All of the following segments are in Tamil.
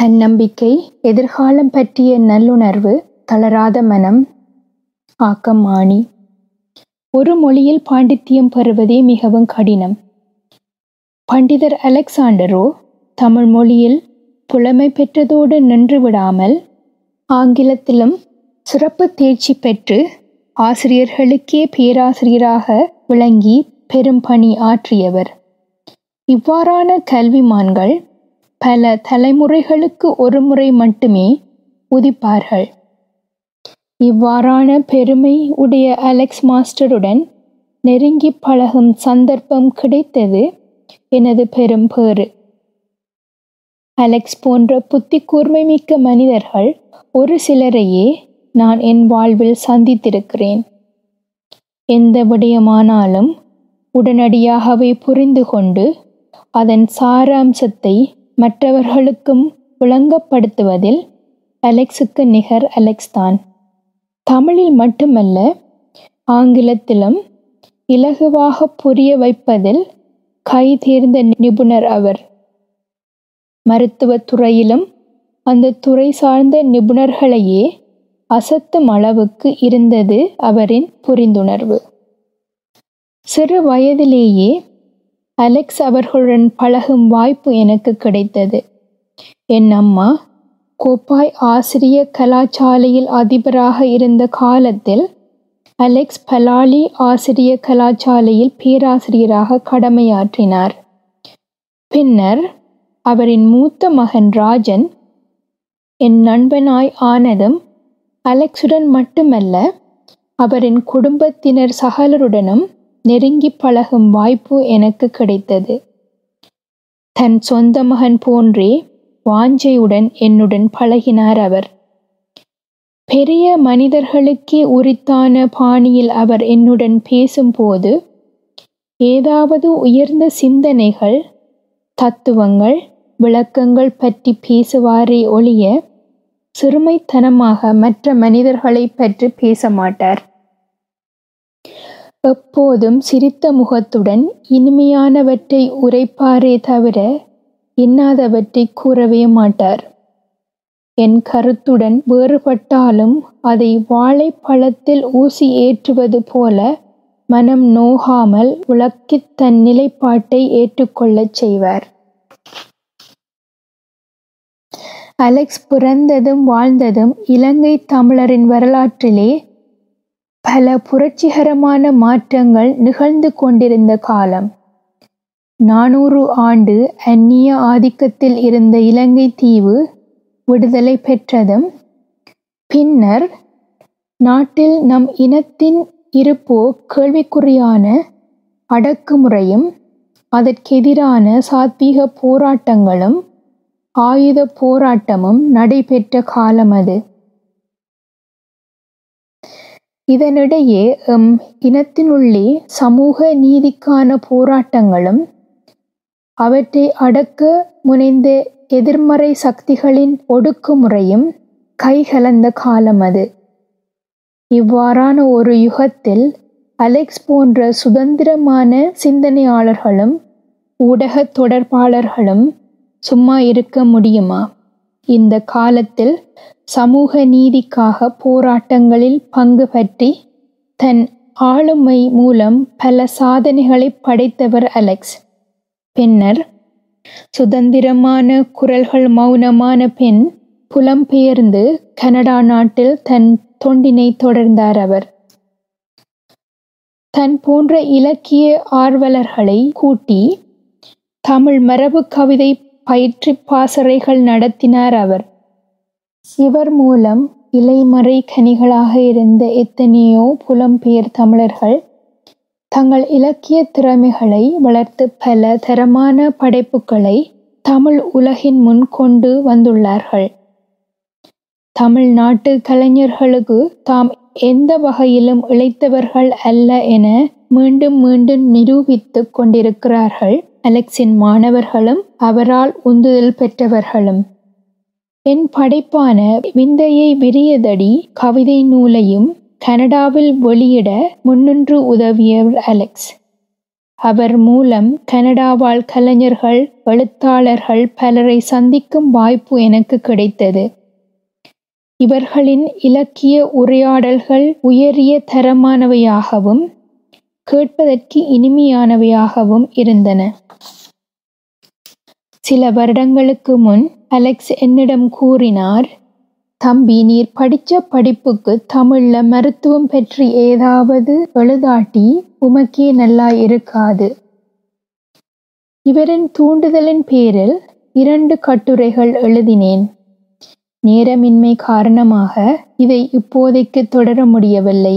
தன்னம்பிக்கை, எதிர்காலம் பற்றிய நல்லுணர்வு, தளராத மனம், ஆக்கம் ஆணி. ஒரு மொழியில் பாண்டித்தியம் பெறுவதே மிகவும் கடினம். பண்டிதர் அலெக்சாண்டரோ தமிழ் மொழியில் புலமை பெற்றதோடு நின்று விடாமல் ஆங்கிலத்திலும் சிறப்பு தேர்ச்சி பெற்று ஆசிரியர்களுக்கே பேராசிரியராக விளங்கி பெரும் பணி ஆற்றியவர். இவ்வாறான கல்விமான்கள் பல தலைமுறைகளுக்கு ஒருமுறை மட்டுமே உதிப்பார்கள். இவ்வாறான பெருமை உடைய அலெக்ஸ் மாஸ்டருடன் நெருங்கிப் பழகும் சந்தர்ப்பம் கிடைத்தது எனது பெரும் பேறு. அலெக்ஸ் போன்ற புத்தி கூர்மை மிக்க மனிதர்கள் ஒரு சிலரையே நான் என் வாழ்வில் சந்தித்திருக்கிறேன். எந்த விடயமானாலும் உடனடியாகவே புரிந்து கொண்டு அதன் சாராம்சத்தை மற்றவர்களுக்கும் விளங்கப்படுத்துவதில் அலெக்ஸுக்கு நிகர் அலெக்ஸ்தான். தமிழில் மட்டுமல்ல ஆங்கிலத்திலும் இலகுவாக புரிய வைப்பதில் கைதேர்ந்த நிபுணர் அவர். மருத்துவத் துறையிலும் அந்த துறை சார்ந்த நிபுணர்களையே அசத்தும் அளவுக்கு இருந்தது அவரின் புரிந்துணர்வு. சிறு வயதிலேயே அலெக்ஸ் அவர்களுடன் பழகும் வாய்ப்பு எனக்கு கிடைத்தது. என் அம்மா கோப்பாய் ஆசிரிய கலாச்சாலையில் அதிபராக இருந்த காலத்தில் அலெக்ஸ் பலாலி ஆசிரிய கலாச்சாலையில் பேராசிரியராக கடமையாற்றினார். பின்னர் அவரின் மூத்த மகன் ராஜன் என் நண்பனாய் ஆனதும் அலெக்ஸுடன் மட்டுமல்ல அவரின் குடும்பத்தினர் சகலருடனும் நெருங்கிப் பழகும் வாய்ப்பு எனக்கு கிடைத்தது. தன் சொந்த மகன் போன்றே வாஞ்சையுடன் என்னுடன் பழகினார் அவர். பெரிய மனிதர்களுக்கே உரித்தான பாணியில் அவர் என்னுடன் பேசும்போது ஏதாவது உயர்ந்த சிந்தனைகள், தத்துவங்கள், விளக்கங்கள் பற்றி பேசுவாரே ஒழிய சிறுமைத்தனமாக மற்ற மனிதர்களைப் பேச மாட்டார் எப்போதும் சிரித்த முகத்துடன் இனிமையானவற்றை உரைப்பாரே தவிர இன்னாதவற்றை கூறவே மாட்டார். என் கருத்துடன் வேறுபட்டாலும் அதை வாழைப்பழத்தில் ஊசி ஏற்றுவது போல மனம் நோகாமல் உலக்கித் தன் நிலைப்பாட்டை ஏற்றுக்கொள்ளச் செய்வார். அலெக்ஸ் பிறந்ததும் வாழ்ந்ததும் இலங்கைத் தமிழரின் வரலாற்றிலே பல புரட்சிகரமான மாற்றங்கள் நிகழ்ந்து கொண்டிருந்த காலம். நானூறு ஆண்டு அந்நிய ஆதிக்கத்தில் இருந்த இலங்கை தீவு விடுதலை பெற்றதும், பின்னர் நாட்டில் நம் இனத்தின் இருப்போ கேள்விக்குறியான அடக்குமுறையும், அதற்கெதிரான சாத்வீகப் போராட்டங்களும், ஆயுதப் போராட்டமும் நடைபெற்ற காலம் அது. இதனிடையே எம் இனத்தினுள்ளே சமூக நீதிக்கான போராட்டங்களும், அவற்றை அடக்க முனைந்த எதிர்மறை சக்திகளின் ஒடுக்குமுறையும் கைகலந்த காலம் அது. இவ்வாறான ஒரு யுகத்தில் அலெக்ஸ் போன்ற சுதந்திரமான சிந்தனையாளர்களும், ஊடகத் தொடர்பாளர்களும் சும்மா இருக்க முடியுமா? இந்த காலத்தில் சமூக நீதிக்காக போராட்டங்களில் பங்கு பற்றி தன் ஆளுமை மூலம் பல சாதனைகளைப் படைத்தவர் அலெக்ஸ். பின்னர் சுதந்திரமான குரல்கள் மௌனமான பெண் புலம்பெயர்ந்து கனடா நாட்டில் தன் தொண்டினைத் தொடர்ந்தார் அவர். தன் போன்ற இலக்கிய ஆர்வலர்களை கூட்டி தமிழ் மரபுக் கவிதை பயிற்றுப் பாசறைகள் நடத்தினார் அவர். இவர் மூலம் இலைமறை கனிகளாக இருந்த எத்தனையோ புலம்பெயர் தமிழர்கள் தங்கள் இலக்கியத் திறமைகளை வளர்த்து பல தரமான படைப்புகளை தமிழ் உலகின் முன் கொண்டு வந்துள்ளார்கள். தமிழ்நாட்டு கலைஞர்களுக்கு தாம் எந்த வகையிலும் இழைத்தவர்கள் அல்ல என மீண்டும் மீண்டும் நிரூபித்துக் கொண்டிருக்கிறார்கள் அலெக்ஸின் மாணவர்களும், அவரால் உந்துதல் பெற்றவர்களும். என் படைப்பான விந்தையை விரியதடி கவிதை நூலையும் கனடாவில் வெளியிட முன்னின்று உதவியவர் அலெக்ஸ். அவர் மூலம் கனடா வாழ் கலைஞர்கள் எழுத்தாளர்கள் பலரை சந்திக்கும் வாய்ப்பு எனக்கு கிடைத்தது இவர்களின் இலக்கிய உரையாடல்கள் உயரிய தரமானவையாகவும் கேட்பதற்கு இனிமையானவையாகவும் இருந்தன. சில வருடங்களுக்கு முன் அலெக்ஸ் என்னிடம் கூறினார் தம்பி நீர் படித்த படிப்புக்கு தமிழ்ல மருத்துவம் பற்றி ஏதாவது எழுதாட்டி உமக்கே நல்லா இருக்காது. இவரின் தூண்டுதலின் பேரில் இரண்டு கட்டுரைகள் எழுதினேன். நேரமின்மை காரணமாக இதை இப்போதைக்கு தொடர முடியவில்லை.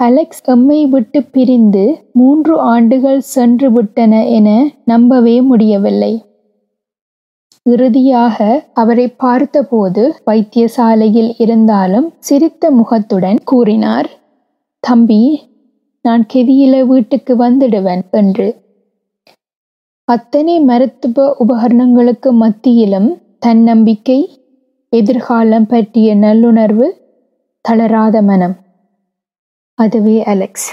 அலெக்ஸ் எம்மை விட்டு பிரிந்து மூன்று ஆண்டுகள் சென்று விட்டன என நம்பவே முடியவில்லை. இறுதியாக அவரை பார்த்தபோது வைத்தியசாலையில் இருந்தாலும் சிரித்த முகத்துடன் கூறினார் தம்பி நான் கெதியில வீட்டுக்கு வந்துடுவேன் என்று. அத்தனை மருத்துவ உபகரணங்களுக்கு மத்தியிலும் தன்னம்பிக்கை எதிர்காலம் பற்றிய நல்லுணர்வு தளராத மனம். அதுவே அலெக்ஸ்.